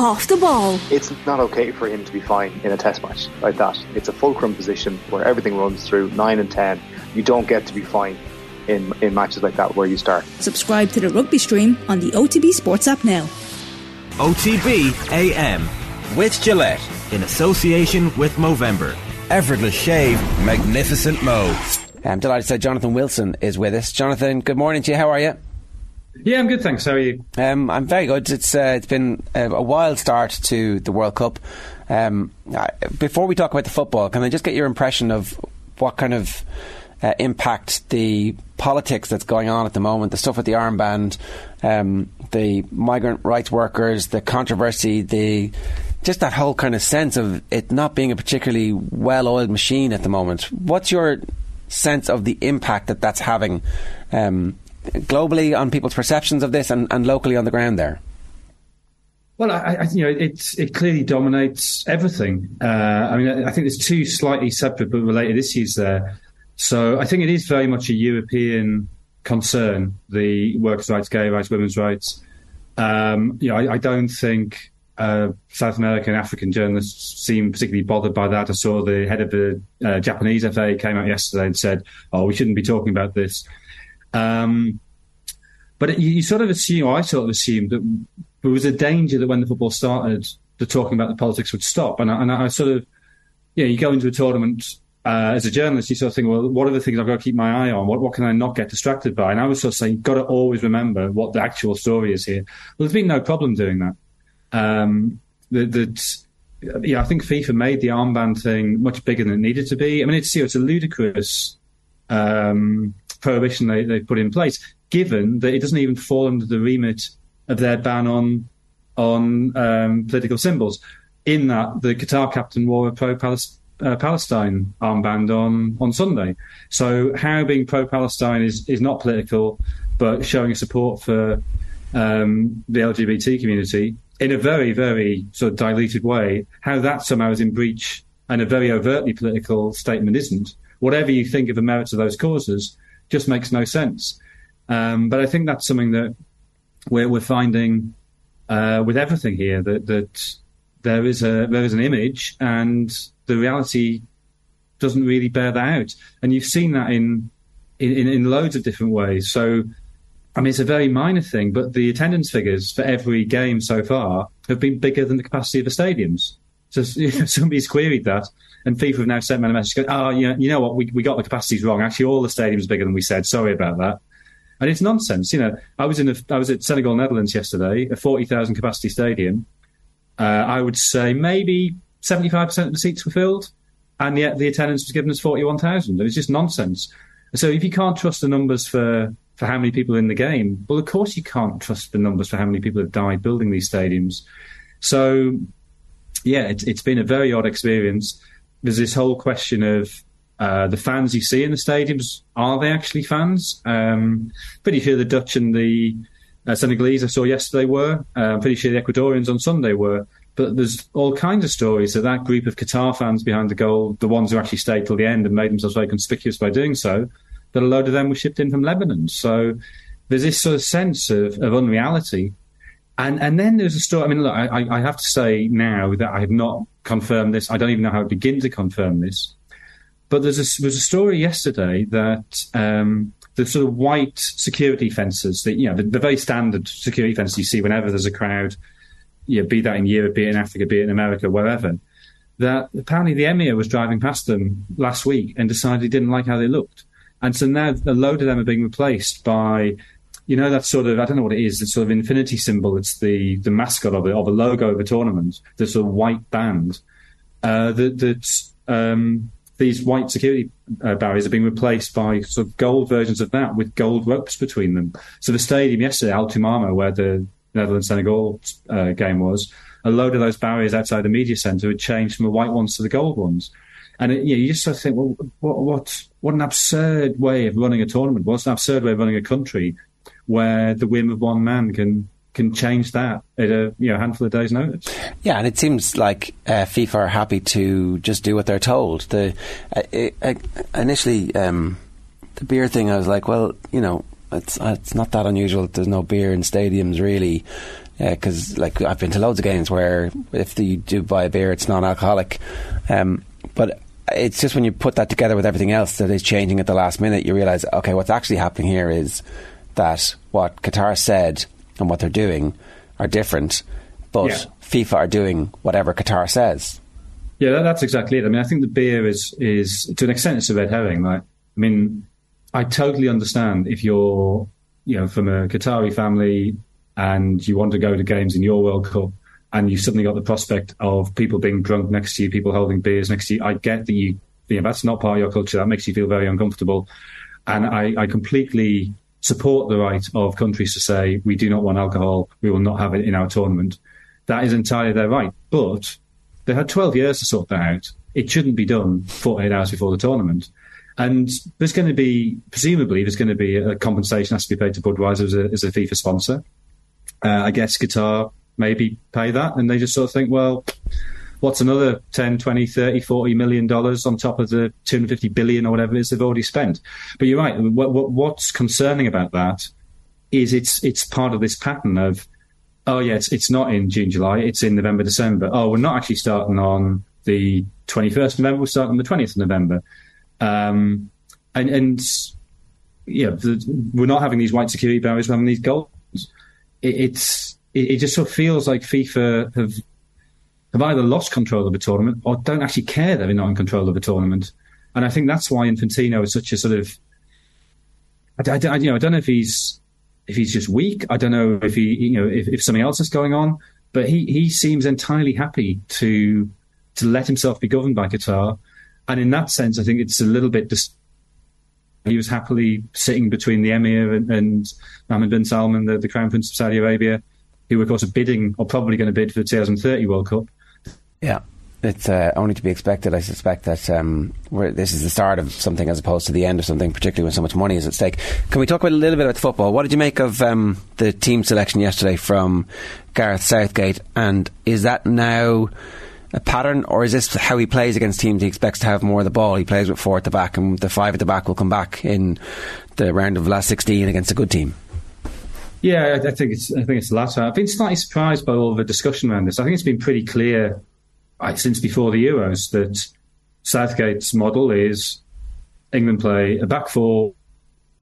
off the ball. It's not okay for him to be fine in a test match like that. It's a fulcrum position where everything runs through 9 and 10. You don't get to be fine in, in matches like that where you start. Subscribe to the rugby stream on the OTB Sports app now. OTB AM with Gillette in association with Movember. Effortless shave, magnificent mo. I'm delighted to say Jonathan Wilson is with us. Jonathan, good morning to you. How are you? Yeah, I'm good, thanks. How are you? Um, I'm very good. It's uh, it's been a, a, wild start to the World Cup. Um, before we talk about the football, can I just get your impression of what kind of uh, impact the politics that's going on at the moment, the stuff with the armband, um, the migrant rights workers, the controversy, the just that whole kind of sense of it not being a particularly well-oiled machine at the moment. What's your sense of the impact that that's having um, globally on people's perceptions of this and, and locally on the ground there? Well, I, I, you know, it it clearly dominates everything. Uh, I mean, I think there's two slightly separate but related issues there. So I think it is very much a European concern: the workers' rights, gay rights, women's rights. Um, you know, I, I don't think uh, South American, and African journalists seem particularly bothered by that. I saw the head of the uh, Japanese FA came out yesterday and said, "Oh, we shouldn't be talking about this." Um, but you, you, sort of assume, I sort of assumed that there was a danger that when the football started, the talking about the politics would stop. And I, and I sort of, you know, you go into a tournament uh, as a journalist, you sort of think, well, what are the things I've got to keep my eye on? What, what can I not get distracted by? And I was sort of saying, you've got to always remember what the actual story is here. Well, there's been no problem doing that. Um, that, that yeah, I think FIFA made the armband thing much bigger than it needed to be. I mean, it's you know, it's a ludicrous um, prohibition they, they put in place, given that it doesn't even fall under the remit of their ban on on um, political symbols. In that, the Qatar captain wore a pro uh, Palestine armband on on Sunday. So, how being pro Palestine is is not political, but showing support for um, the LGBT community in a very, very sort of diluted way, how that somehow is in breach and a very overtly political statement isn't. Whatever you think of the merits of those causes, just makes no sense. Um, but I think that's something that we're, we're finding uh, with everything here that that there is a there is an image and the reality doesn't really bear that out. And you've seen that in in, in loads of different ways. So I mean, it's a very minor thing, but the attendance figures for every game so far have been bigger than the capacity of the stadiums. So somebody's queried that, and FIFA have now sent me a message going, "Oh, you know, you know what? We, we got the capacities wrong. Actually, all the stadiums are bigger than we said. Sorry about that." And it's nonsense. You know, I was in a, I was at Senegal, Netherlands yesterday, a forty thousand capacity stadium. Uh, I would say maybe seventy five percent of the seats were filled, and yet the attendance was given as forty one thousand. It was just nonsense. So if you can't trust the numbers for for how many people in the game. Well, of course, you can't trust the numbers for how many people have died building these stadiums. So, yeah, it, it's been a very odd experience. There's this whole question of uh, the fans you see in the stadiums are they actually fans? Um, pretty sure the Dutch and the uh, Senegalese I saw yesterday were. Uh, I'm pretty sure the Ecuadorians on Sunday were. But there's all kinds of stories of that group of Qatar fans behind the goal, the ones who actually stayed till the end and made themselves very conspicuous by doing so, that a load of them were shipped in from Lebanon. So there's this sort of sense of, of unreality. And and then there's a story. I mean, look, I, I have to say now that I have not confirmed this. I don't even know how to begin to confirm this. But there's a, there's a story yesterday that um, the sort of white security fences, that you know, the, the, very standard security fences you see whenever there's a crowd, you know, be that in Europe, be it in Africa, be it in America, wherever. That apparently the emir was driving past them last week and decided he didn't like how they looked. And so now a load of them are being replaced by, you know, that sort of, I don't know what it is, it's sort of infinity symbol. It's the, the mascot of it, or the logo of a tournament, the sort of white band, uh, that, that, um, these white security uh, barriers are being replaced by sort of gold versions of that with gold ropes between them. So the stadium yesterday, Al Thumama, where the Netherlands Senegal uh, game was, a load of those barriers outside the media centre had changed from the white ones to the gold ones. And it, you, know, you just sort of think, well, what, what, what an absurd way of running a tournament. What's an absurd way of running a country where the whim of one man can can change that at a you know handful of days' notice. Yeah, and it seems like uh, FIFA are happy to just do what they're told. The uh, initially um, the beer thing, I was like, well, you know, it's uh, it's not that unusual. There's no beer in stadiums really because like I've been to loads of games where if you do buy a beer, it's non-alcoholic. Um, but it's just when you put that together with everything else that is changing at the last minute, you realise, okay, what's actually happening here is that what Qatar said and what they're doing are different, but Yeah. FIFA are doing whatever Qatar says. Yeah, that, that's exactly it. I mean, I think the beer is is to an extent it's a red herring. Like, I mean, I totally understand if you're, you know, from a Qatari family and you want to go to games in your World Cup, and you've suddenly got the prospect of people being drunk next to you, people holding beers next to you. I get that you, you know, that's not part of your culture. That makes you feel very uncomfortable, and I, I completely support the right of countries to say we do not want alcohol. We will not have it in our tournament. That is entirely their right, but they had 12 years to sort that out. It shouldn't be done 48 hours before the tournament. And there's going to be, presumably, there's going to be a compensation has to be paid to Budweiser as a, as a FIFA sponsor. Uh, I guess Qatar maybe pay that. And they just sort of think, well, what's another 10, 20, 30, 40 million dollars on top of the 250 billion or whatever it is they've already spent? But you're right. What, what, what's concerning about that is it's, it's part of this pattern of, oh yeah, it's, it's not in June, July, it's in November, December. Oh, we're not actually starting on the 21st of November, we're starting on the 20th of November. Um, and, and yeah, the, we're not having these white security barriers, we're having these goals. It, it's, it, it just sort of feels like FIFA have, have either lost control of the tournament or don't actually care that they're not in control of the tournament. And I think that's why Infantino is such a sort of, I, I, I- you know, I don't know if he's, if he's just weak. I don't know if he, you know, if, if something else is going on, but he, he seems entirely happy to, to let himself be governed by Qatar. And in that sense, I think it's a little bit dis- he was happily sitting between the emir and, and Mohammed bin Salman, the, the crown prince of Saudi Arabia, who were, of course are bidding or probably going to bid for the 2030 World Cup. Yeah. It's uh, only to be expected. I suspect that um, we're, this is the start of something as opposed to the end of something, particularly when so much money is at stake. Can we talk about a little bit about football? What did you make of um, the team selection yesterday from Gareth Southgate? And is that now a pattern, or is this how he plays against teams? He expects to have more of the ball. He plays with four at the back, and the five at the back will come back in the round of the last 16 against a good team. Yeah, I, I think it's I think it's the latter. I've been slightly surprised by all the discussion around this. I think it's been pretty clear since before the Euros that Southgate's model is England play a back four.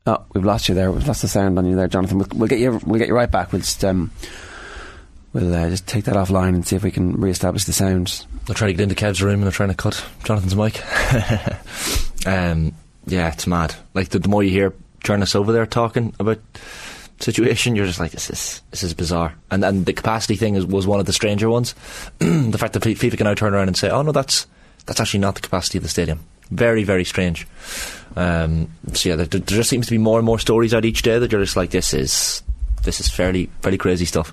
Oh, we've lost you there. We've lost the sound on you there, Jonathan. We'll, we'll get you. We'll get you right back. We'll just um, we'll uh, just take that offline and see if we can re-establish the sound. They're trying to get into Kev's room and they're trying to cut Jonathan's mic. um, yeah, it's mad. Like the, the more you hear journalists over there talking about situation, you're just like, this is this is bizarre. And and the capacity thing is, was one of the stranger ones. the fact that FIFA can now turn around and say, oh no, that's that's actually not the capacity of the stadium. Very very strange. Um, so yeah, there, there just seems to be more and more stories out each day that you're just like, this is this is fairly fairly crazy stuff.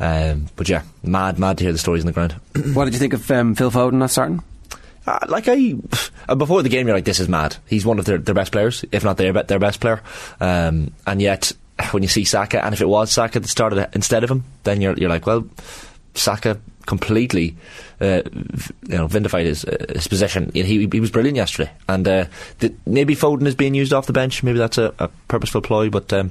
Um, but yeah, mad mad to hear the stories on the ground. what did you think of um, Phil Foden not starting? Uh, like I, uh, before the game, you're like, this is mad. He's one of their, their best players, if not their their best player. Um, and yet, when you see Saka, and if it was Saka that started instead of him, then you're you're like, well, Saka completely, uh, you know, vindicated his, uh, his position. He he was brilliant yesterday, and uh, th- maybe Foden is being used off the bench. Maybe that's a, a purposeful ploy, but um,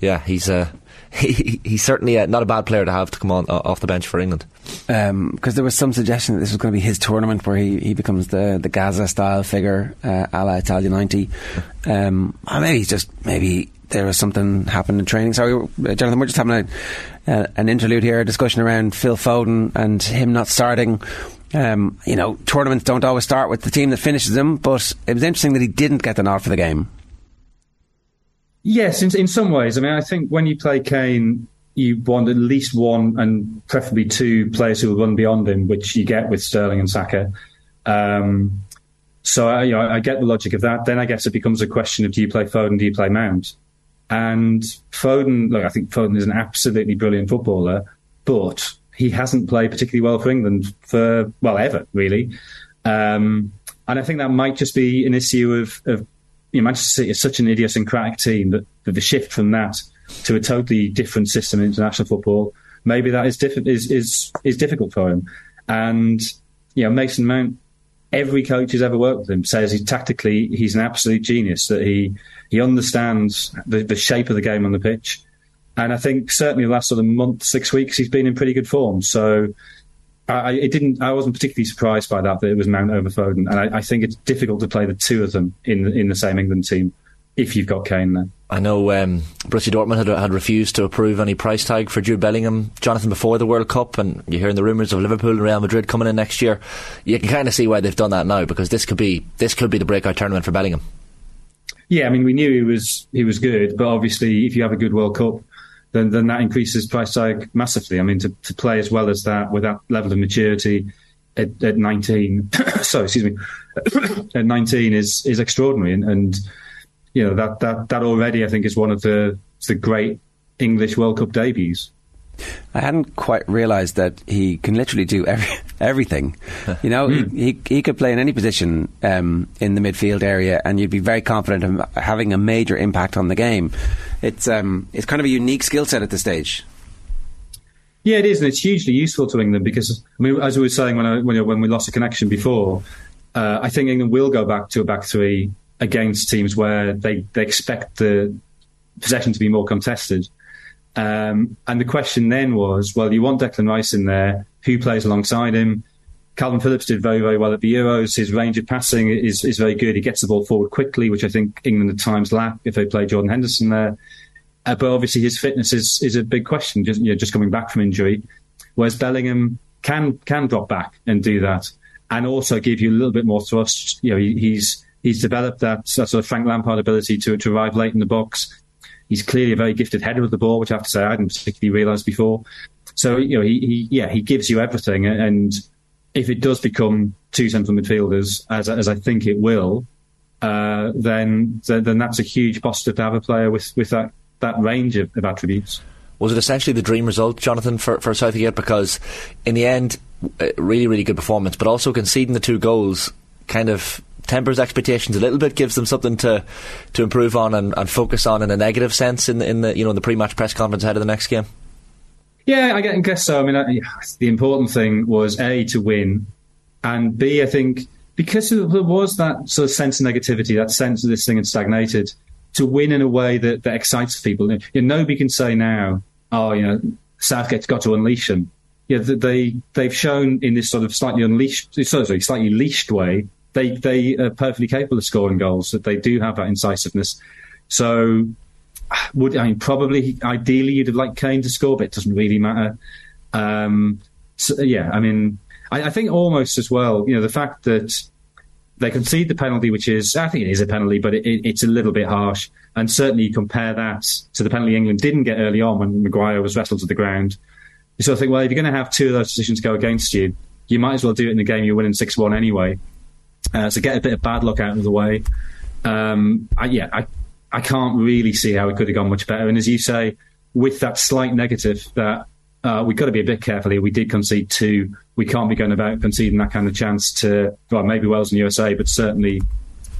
yeah, he's. Uh, he, he's certainly uh, not a bad player to have to come on uh, off the bench for England. Because um, there was some suggestion that this was going to be his tournament where he, he becomes the, the Gazza style figure, uh, a la Italia 90. Um, maybe he's just, maybe there was something happened in training. Sorry, uh, Jonathan, we're just having a, uh, an interlude here, a discussion around Phil Foden and him not starting. Um, you know, tournaments don't always start with the team that finishes them, but it was interesting that he didn't get the nod for the game. Yes, in, in some ways. I mean, I think when you play Kane, you want at least one and preferably two players who will run beyond him, which you get with Sterling and Saka. Um, so I, you know, I get the logic of that. Then I guess it becomes a question of do you play Foden, do you play Mount? And Foden, look, I think Foden is an absolutely brilliant footballer, but he hasn't played particularly well for England for well ever really. Um, and I think that might just be an issue of, of you know, Manchester City is such an idiosyncratic team that, that the shift from that to a totally different system in international football, maybe that is diff- is, is is difficult for him. And you know, Mason Mount, every coach who's ever worked with him says he tactically he's an absolute genius. That he he understands the, the shape of the game on the pitch, And I think certainly the last sort of month, six weeks, he's been in pretty good form. So I, it didn't. I wasn't particularly surprised by that that it was Mount over Foden, and I, I think it's difficult to play the two of them in in the same England team if you've got Kane there. I know um, Borussia Dortmund had, had refused to approve any price tag for Jude Bellingham, Jonathan, before the World Cup, and you're hearing the rumours of Liverpool and Real Madrid coming in next year. You can kind of see why they've done that now because this could be this could be the breakout tournament for Bellingham. Yeah, I mean, we knew he was he was good, but obviously, if you have a good World Cup, then then that increases price tag massively. I mean, to, to play as well as that with that level of maturity at, at 19, sorry, excuse me, at 19 is is extraordinary, and, and you know that that that already I think is one of the the great English World Cup debuts. I hadn't quite realised that he can literally do every, everything. You know, mm. he, he, he could play in any position um, in the midfield area, and you'd be very confident of having a major impact on the game. It's um, it's kind of a unique skill set at this stage. Yeah, it is, and it's hugely useful to England because, I mean, as we were saying when I, when, when we lost a connection before, uh, I think England will go back to a back three against teams where they, they expect the possession to be more contested. Um, and the question then was, well, you want Declan Rice in there. Who plays alongside him? Kalvin Phillips did very, very well at the Euros. His range of passing is, is very good. He gets the ball forward quickly, which I think England at times lack if they play Jordan Henderson there. Uh, but obviously his fitness is, is a big question, just, you know, just coming back from injury. Whereas Bellingham can, can drop back and do that and also give you a little bit more thrust. You know, he, he's, he's developed that, sort of Frank Lampard ability to, to arrive late in the box. He's clearly a very gifted header of the ball, which I have to say I hadn't particularly realised before. So you know, he, he yeah he gives you everything, and if it does become two central midfielders, as as I think it will, uh, then then that's a huge positive to have a player with with that that range of, of attributes. Was it essentially the dream result, Jonathan, for, for Southgate? Because in the end, really, really good performance, but also conceding the two goals kind of tempers expectations a little bit, gives them something to to improve on and, and focus on in a negative sense in the, in the you know in the pre-match press conference ahead of the next game. Yeah, I guess so. I mean, I, the important thing was a to win, and b I think because there was that sort of sense of negativity, that sense of this thing had stagnated, to win in a way that, that excites people. You know, nobody can say now, oh, you know, Southgate's got to unleash them. Yeah, they they've shown in this sort of slightly unleashed, sorry, slightly leashed way they they are perfectly capable of scoring goals. That they do have that incisiveness. So, would I mean probably ideally you'd have liked Kane to score, but it doesn't really matter. Um, so, yeah, I mean, I, I, think almost as well. You know, the fact that they concede the penalty, which is I think it is a penalty, but it, it, it's a little bit harsh. And certainly you compare that to the penalty England didn't get early on when Maguire was wrestled to the ground. You sort of think, well, if you're going to have two of those decisions go against you, you might as well do it in the game you're winning six one anyway. Uh, so get a bit of bad luck out of the way. Um, I, yeah, I, I can't really see how it could have gone much better. And as you say, with that slight negative that uh, we've got to be a bit careful here. We did concede two. We can't be going about conceding that kind of chance to, well, maybe Wales and USA, but certainly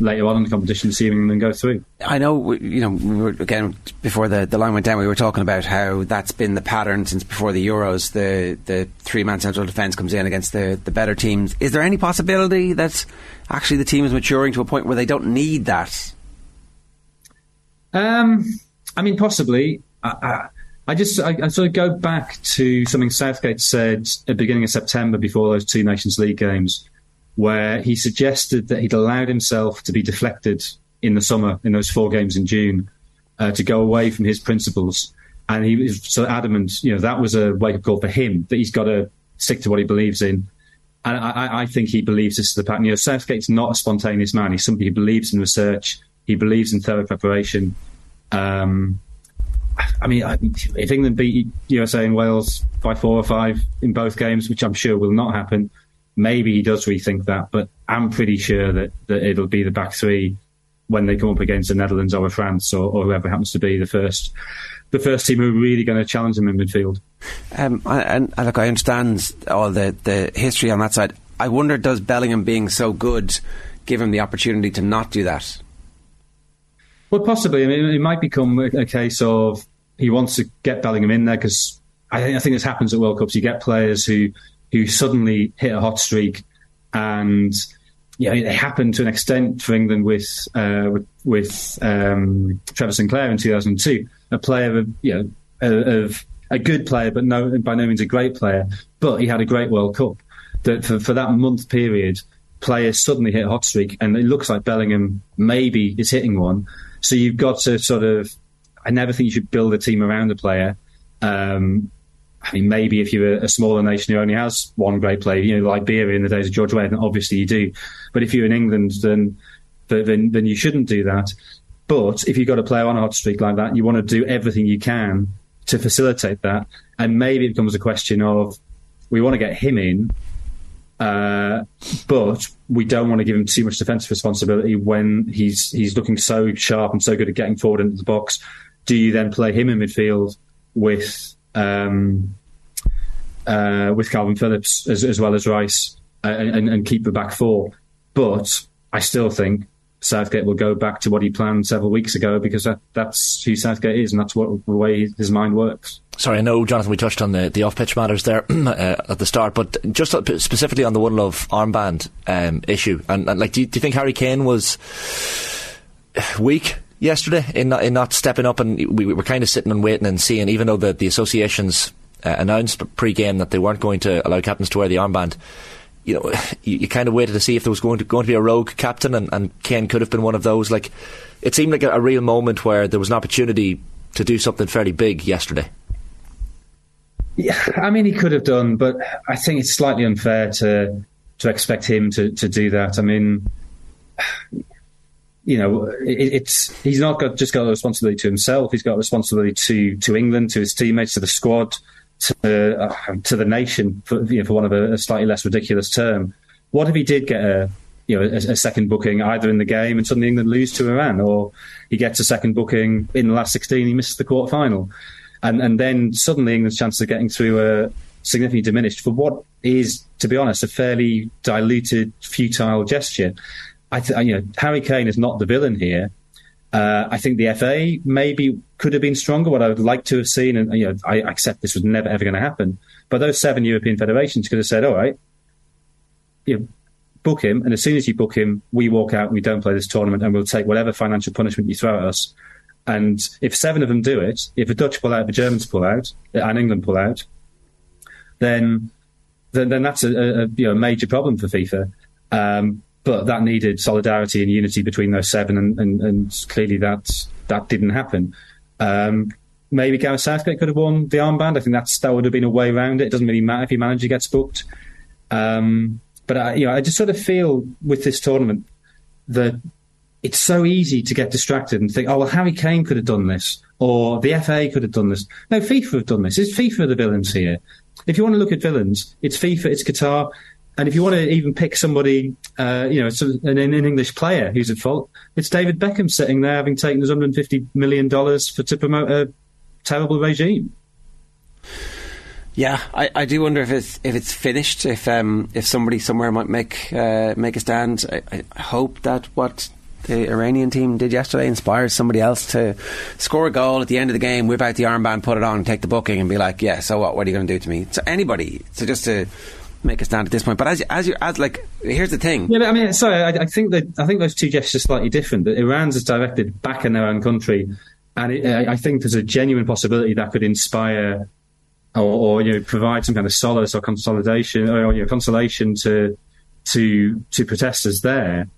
later on in the competition, seeing them go through. I know, you know, we were, again, before the, the line went down, we were talking about how that's been the pattern since before the Euros. The, the three man central defence comes in against the, the better teams. Is there any possibility that actually the team is maturing to a point where they don't need that? Um, I mean, possibly. I, I, I just I, I, sort of go back to something Southgate said at the beginning of September before those two Nations League games where he suggested that he'd allowed himself to be deflected in the summer in those four games in June uh, to go away from his principles. And he was so adamant, you know, that was a wake up call for him that he's got to stick to what he believes in. And I, I think he believes this is the pattern. You know, Southgate's not a spontaneous man. He's somebody who believes in research. He believes in thorough preparation. Um, I mean, if England beat USA and Wales by four or five in both games, which I'm sure will not happen, maybe he does rethink that, but I'm pretty sure that, that it'll be the back three when they come up against the Netherlands or France or, or whoever happens to be the first the first team who are really going to challenge them in midfield. Um, and, and, look, I understand all the, the history on that side. I wonder, does Bellingham being so good give him the opportunity to not do that? Well, possibly. I mean, it might become a, a case of he wants to get Bellingham in there because I, I think this happens at World Cups. You get players who who suddenly hit a hot streak, and yeah, it happened to an extent for England with uh, with, with um, Trevor Sinclair in 2002, a player of you know of a good player, but no, by no means a great player. But he had a great World Cup. That for, for that month period, players suddenly hit a hot streak, and it looks like Bellingham maybe is hitting one. So you've got to sort of. I never think you should build a team around a player. Um, I mean, maybe if you're a, smaller nation who only has one great player, you know, Liberia in the days of George Weah, then obviously you do. But if you're in England, then then then you shouldn't do that. But if you've got a player on a hot streak like that, you want to do everything you can to facilitate that. And maybe it becomes a question of we want to get him in, uh, but we don't want to give him too much defensive responsibility when he's he's looking so sharp and so good at getting forward into the box. Do you then play him in midfield with um, uh, with Kalvin Phillips as, as well as Rice uh, and, and keep the back four? But I still think Southgate will go back to what he planned several weeks ago because that, that's who Southgate is and that's what the way his mind works. Sorry, I know, Jonathan, we touched on the, the off pitch matters there uh, at the start, but just specifically on the One Love armband um, issue, and, and, like, do you, do you think Harry Kane was weak yesterday in not, in not stepping up? And we, we were kind of sitting and waiting and seeing, even though the, the associations uh, announced pre game that they weren't going to allow captains to wear the armband you know, you, you, kind of waited to see if there was going to going to be a rogue captain, and, and Kane could have been one of those. Like, it seemed like a, a real moment where there was an opportunity to do something fairly big yesterday. Yeah, I mean, he could have done, but I think it's slightly unfair to to expect him to, to do that. I mean, you know, it, it's he's not got just got a responsibility to himself. He's got a responsibility to to England, to his teammates, to the squad to uh, to the nation, for, you know, for one of a, a, slightly less ridiculous term. What if he did get a you know a, a, second booking either in the game and suddenly England lose to Iran, or he gets a second booking in the last sixteen, he misses the quarter final, and and then suddenly England's chances of getting through are significantly diminished for what is, to be honest, a fairly diluted, futile gesture. I th- you know Harry Kane is not the villain here. Uh, I think the FA maybe could have been stronger. What I would like to have seen, and you know, I accept this was never ever going to happen, but those seven European federations could have said, "All right, you know, book him, and as soon as you book him, we walk out and we don't play this tournament, and we'll take whatever financial punishment you throw at us." And if seven of them do it, if the Dutch pull out, the Germans pull out, and England pull out, then then, then that's a, a, you know, major problem for FIFA. Um, but that needed solidarity and unity between those seven, and, and, and clearly that that didn't happen. Um, maybe Gareth Southgate could have won the armband. I think that's that would have been a way around it. It doesn't really matter if your manager gets booked. Um, but I, you know, I just sort of feel with this tournament that it's so easy to get distracted and think, oh well, Harry Kane could have done this, or the FA could have done this. No, FIFA have done this. It's FIFA the villains here. If you want to look at villains, it's FIFA, it's Qatar, and if you want to even pick somebody, uh, you know, an, an, English player who's at fault, it's David Beckham sitting there having taken his 150 million dollars for to promote a terrible regime. Yeah, I, I do wonder if it's if it's finished. If um, if somebody somewhere might make uh, make a stand. I, I hope that what the Iranian team did yesterday inspires somebody else to score a goal at the end of the game, whip out the armband, put it on, take the booking, and be like, "Yeah, so what? What are you going to do to me?" So anybody, so just to make a stand at this point. But as as you as like here's the thing. Yeah, I mean, sorry, I, I think that I think those two gestures are slightly different. That Iran's is directed back in their own country, and it, I, I think there's a genuine possibility that could inspire or, or, you know provide some kind of solace or consolidation or you know, consolation to to to protesters there.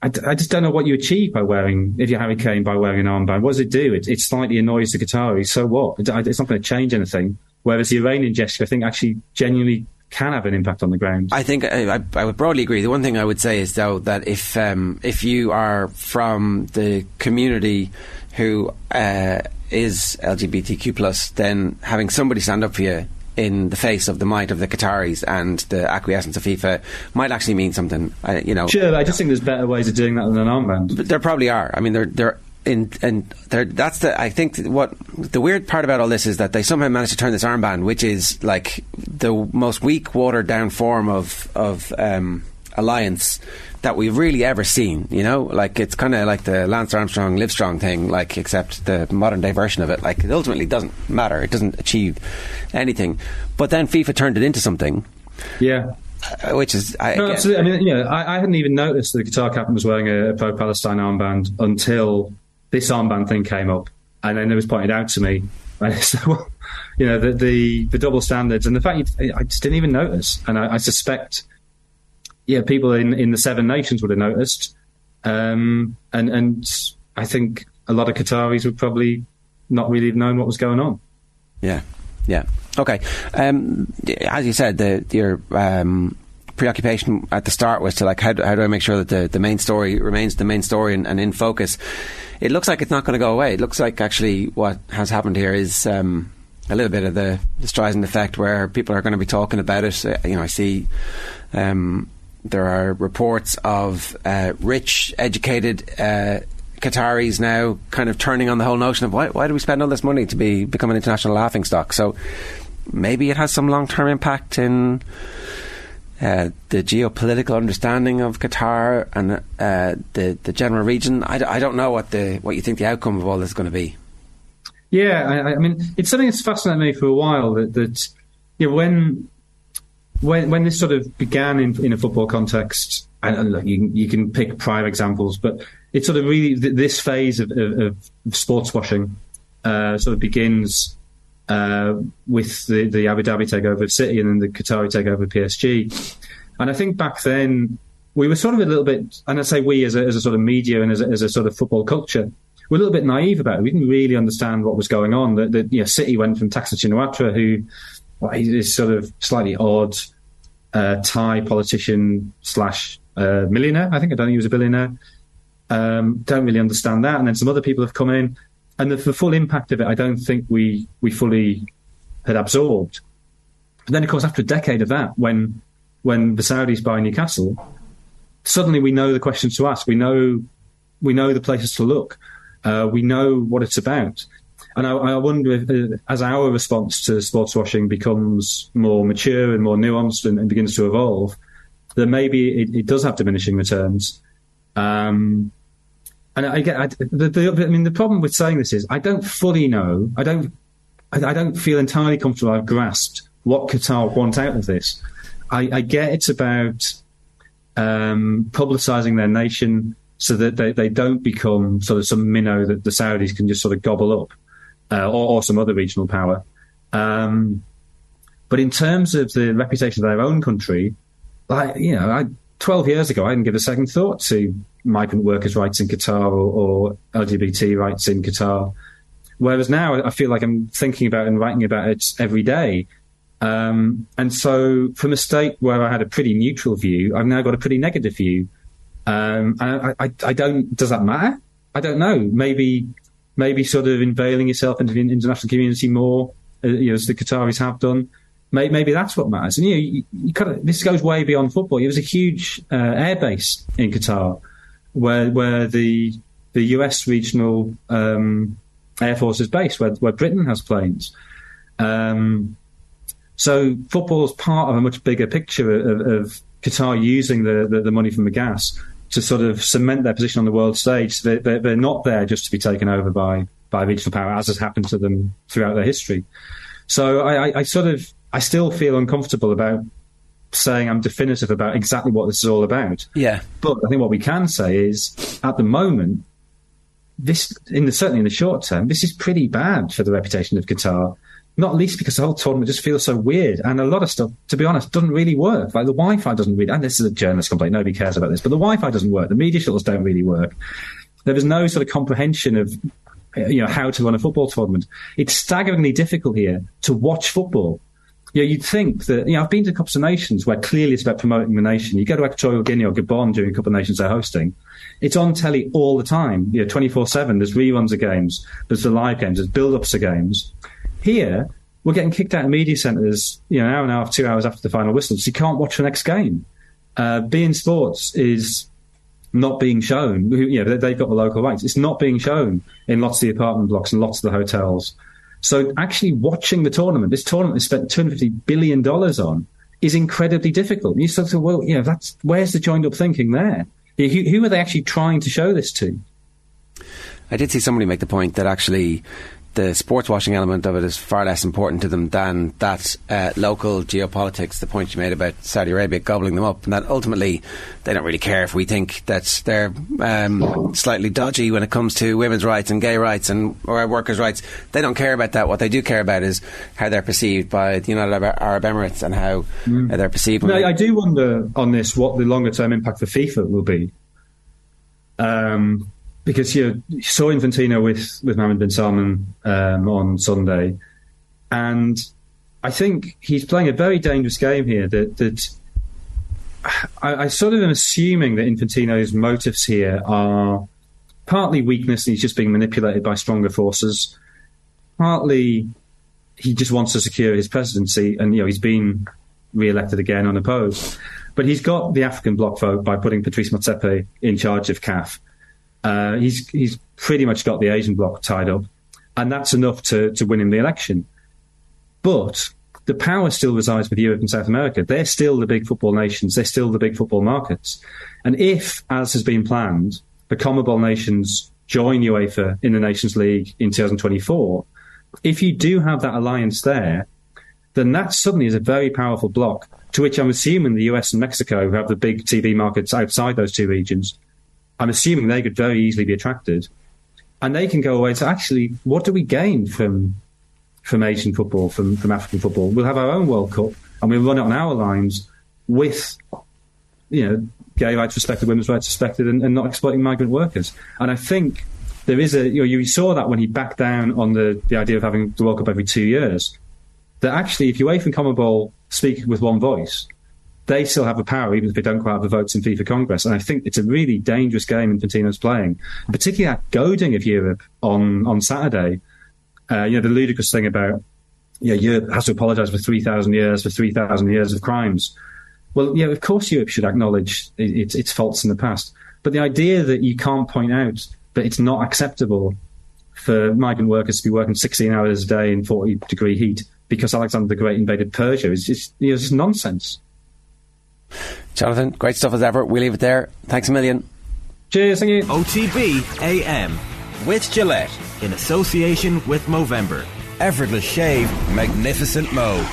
I, I, just don't know what you achieve by wearing, if you're Harry Kane, by wearing an armband. What does it do? It, it slightly annoys the Qataris. So what? It, it's not going to change anything. Whereas the Iranian gesture, I think, actually genuinely can have an impact on the ground. I think I, I, would broadly agree. The one thing I would say is though that if um, if you are from the community who uh, is LGBTQ plus, then having somebody stand up for you in the face of the might of the Qataris and the acquiescence of FIFA might actually mean something. Uh, you know, sure. I just think there's better ways of doing that than an armband. But there probably are. I mean, there there in, and that's the I think what the weird part about all this is that they somehow managed to turn this armband, which is like the most weak, watered down form of of um, alliance that we've really ever seen. You know, like it's kind of like the Lance Armstrong, Livestrong thing, like except the modern day version of it. Like it ultimately doesn't matter; it doesn't achieve anything. But then FIFA turned it into something. Yeah. Uh, which is I, no, absolutely. I mean, you know, I, I, hadn't even noticed that the Qatar captain was wearing a, a pro-Palestine armband until this armband thing came up, and then it was pointed out to me, Right? So, you know, the, the, the double standards and the fact you, I just didn't even notice. And I, I, suspect, yeah, people in, in the seven nations would have noticed. Um, and, and I think a lot of Qataris would probably not really have known what was going on. Yeah. Yeah. Okay. Um, as you said, the, your, um, preoccupation at the start was to like how do, how do I make sure that the, the main story remains the main story and, and in focus. It looks like it's not going to go away. It looks like actually what has happened here is um, a little bit of the, the Streisand effect, where people are going to be talking about it. Uh, you know, I see. Um, there are reports of uh, rich, educated uh, Qataris now kind of turning on the whole notion of why, why do we spend all this money to be become an international laughing stock? So maybe it has some long term impact in uh, the geopolitical understanding of Qatar and uh, the the general region. I, I don't know what the what you think the outcome of all this is going to be. Yeah, I, I mean, it's something that's fascinated me for a while. That, that you know, when when when this sort of began in, in a football context, and, look, you, you can pick prior examples, but it's sort of really this phase of, of, of sports washing uh, sort of begins uh, with the, the Abu Dhabi takeover of City and then the Qatari takeover of PSG. And I think back then we were sort of a little bit, and I say we as a, as a sort of media and as a, as a sort of football culture, we're a little bit naive about it. We didn't really understand what was going on. That, you know, City went from Thaksin Shinawatra, who well, is sort of slightly odd uh, Thai politician slash uh, millionaire. I think I don't think he was a billionaire. Um, don't really understand that. And then some other people have come in and the, the, full impact of it, I don't think we we fully had absorbed. But then, of course, after a decade of that, when when the Saudis buy Newcastle, suddenly we know the questions to ask. We know we know the places to look. Uh, we know what it's about. And I, I wonder if, uh, as our response to sports washing becomes more mature and more nuanced and, and begins to evolve, then maybe it, it, does have diminishing returns. Um, and I get I, the, the, I mean the problem with saying this is I don't fully know. I don't. I, I don't feel entirely comfortable. I've grasped what Qatar want out of this. I, I get it's about um, publicising their nation so that they, they don't become sort of some minnow that the Saudis can just sort of gobble up, uh, or, or, some other regional power. Um, but in terms of the reputation of their own country, like you know, I, 12 years ago, I didn't give a second thought to migrant workers' rights in Qatar or, or LGBT rights in Qatar. Whereas now I feel like I'm thinking about and writing about it every day. Um, and so from a state where I had a pretty neutral view, I've now got a pretty negative view. Um, and I, I, I, don't, does that matter? I don't know. Maybe, maybe sort of unveiling yourself into the international community more, uh, you know, as the Qataris have done. Maybe, maybe that's what matters. And you, you, you kind of, this goes way beyond football. It was a huge uh, airbase in Qatar where where the the US regional um, air force is based, where where Britain has planes. Um, so football is part of a much bigger picture of, of Qatar using the, the, the, money from the gas to sort of cement their position on the world stage. So they're, they're not there just to be taken over by by regional power, as has happened to them throughout their history. So I, I, I sort of I still feel uncomfortable about saying I'm definitive about exactly what this is all about. Yeah. But I think what we can say is, at the moment, this, in the, certainly in the short term, this is pretty bad for the reputation of Qatar. Not least because the whole tournament just feels so weird, and a lot of stuff, to be honest, doesn't really work. Like the Wi-Fi doesn't really. And this is a journalist complaint; nobody cares about this. But the Wi-Fi doesn't work. The media shuttles don't really work. There is no sort of comprehension of you know how to run a football tournament. It's staggeringly difficult here to watch football know, you'd think that, you know, I've been to Cups of Nations where clearly it's about promoting the nation. You go to Equatorial Guinea or Gabon during Cup of Nations they're hosting. It's on telly all the time, you know, 24 7. There's reruns of games, there's the live games, there's build ups of games. Here, we're getting kicked out of media centres, you know, an hour and a half, two hours after the final whistle, so you can't watch the next game. Uh, beIN Sports is not being shown. You know, they've got the local rights. It's not being shown in lots of the apartment blocks and lots of the hotels. So actually watching the tournament, this tournament they spent $250 billion on, is incredibly difficult. And you sort of, well, you know, that's, where's the joined up thinking there? Who, who are they actually trying to show this to? I did see somebody make the point that actually the sports washing element of it is far less important to them than that uh, local geopolitics, the point you made about Saudi Arabia gobbling them up, and that ultimately they don't really care if we think that they're um, slightly dodgy when it comes to women's rights and gay rights and or workers' rights. They don't care about that. What they do care about is how they're perceived by the United Arab Emirates and how mm. they're perceived. No, I do wonder on this what the longer term impact for FIFA will be. Um, because you, you saw Infantino with with Mohammed bin Salman um, on Sunday, and I think he's playing a very dangerous game here. That that I, I, sort of am assuming that Infantino's motives here are partly weakness, and he's just being manipulated by stronger forces. Partly, he just wants to secure his presidency, and you know he's been re-elected again unopposed. But he's got the African bloc vote by putting Patrice Motsepe in charge of CAF. Uh, he's he's pretty much got the Asian bloc tied up, and that's enough to to win him the election. But the power still resides with Europe and South America. They're still the big football nations. They're still the big football markets. And if, as has been planned, the CONMEBOL nations join UEFA in the Nations League in 2024, if you do have that alliance there, then that suddenly is a very powerful bloc to which I'm assuming the US and Mexico, who have the big TV markets outside those two regions, I'm assuming they could very easily be attracted. And they can go away to actually, what do we gain from from Asian football, from, from African football? We'll have our own World Cup and we'll run it on our lines with, you know, gay rights respected, women's rights respected, and, and not exploiting migrant workers. And I think there is a, you know, you saw that when he backed down on the, the idea of having the World Cup every two years. That actually, if you UEFA and CONMEBOL speak with one voice, they still have the power, even if they don't quite have the votes in FIFA Congress. And I think it's a really dangerous game Infantino's playing, particularly that goading of Europe on, on Saturday. Uh, you know, the ludicrous thing about, you know, Europe has to apologise for 3,000 years, for 3,000 years of crimes. Well, yeah, of course Europe should acknowledge its, its faults in the past. But the idea that you can't point out that it's not acceptable for migrant workers to be working 16 hours a day in 40 degree heat because Alexander the Great invaded Persia is just, you know, just nonsense. Jonathan, great stuff as ever. We leave it there. Thanks a million. Cheers, thank you. OTB AM with Gillette in association with Movember. Effortless shave, magnificent mo.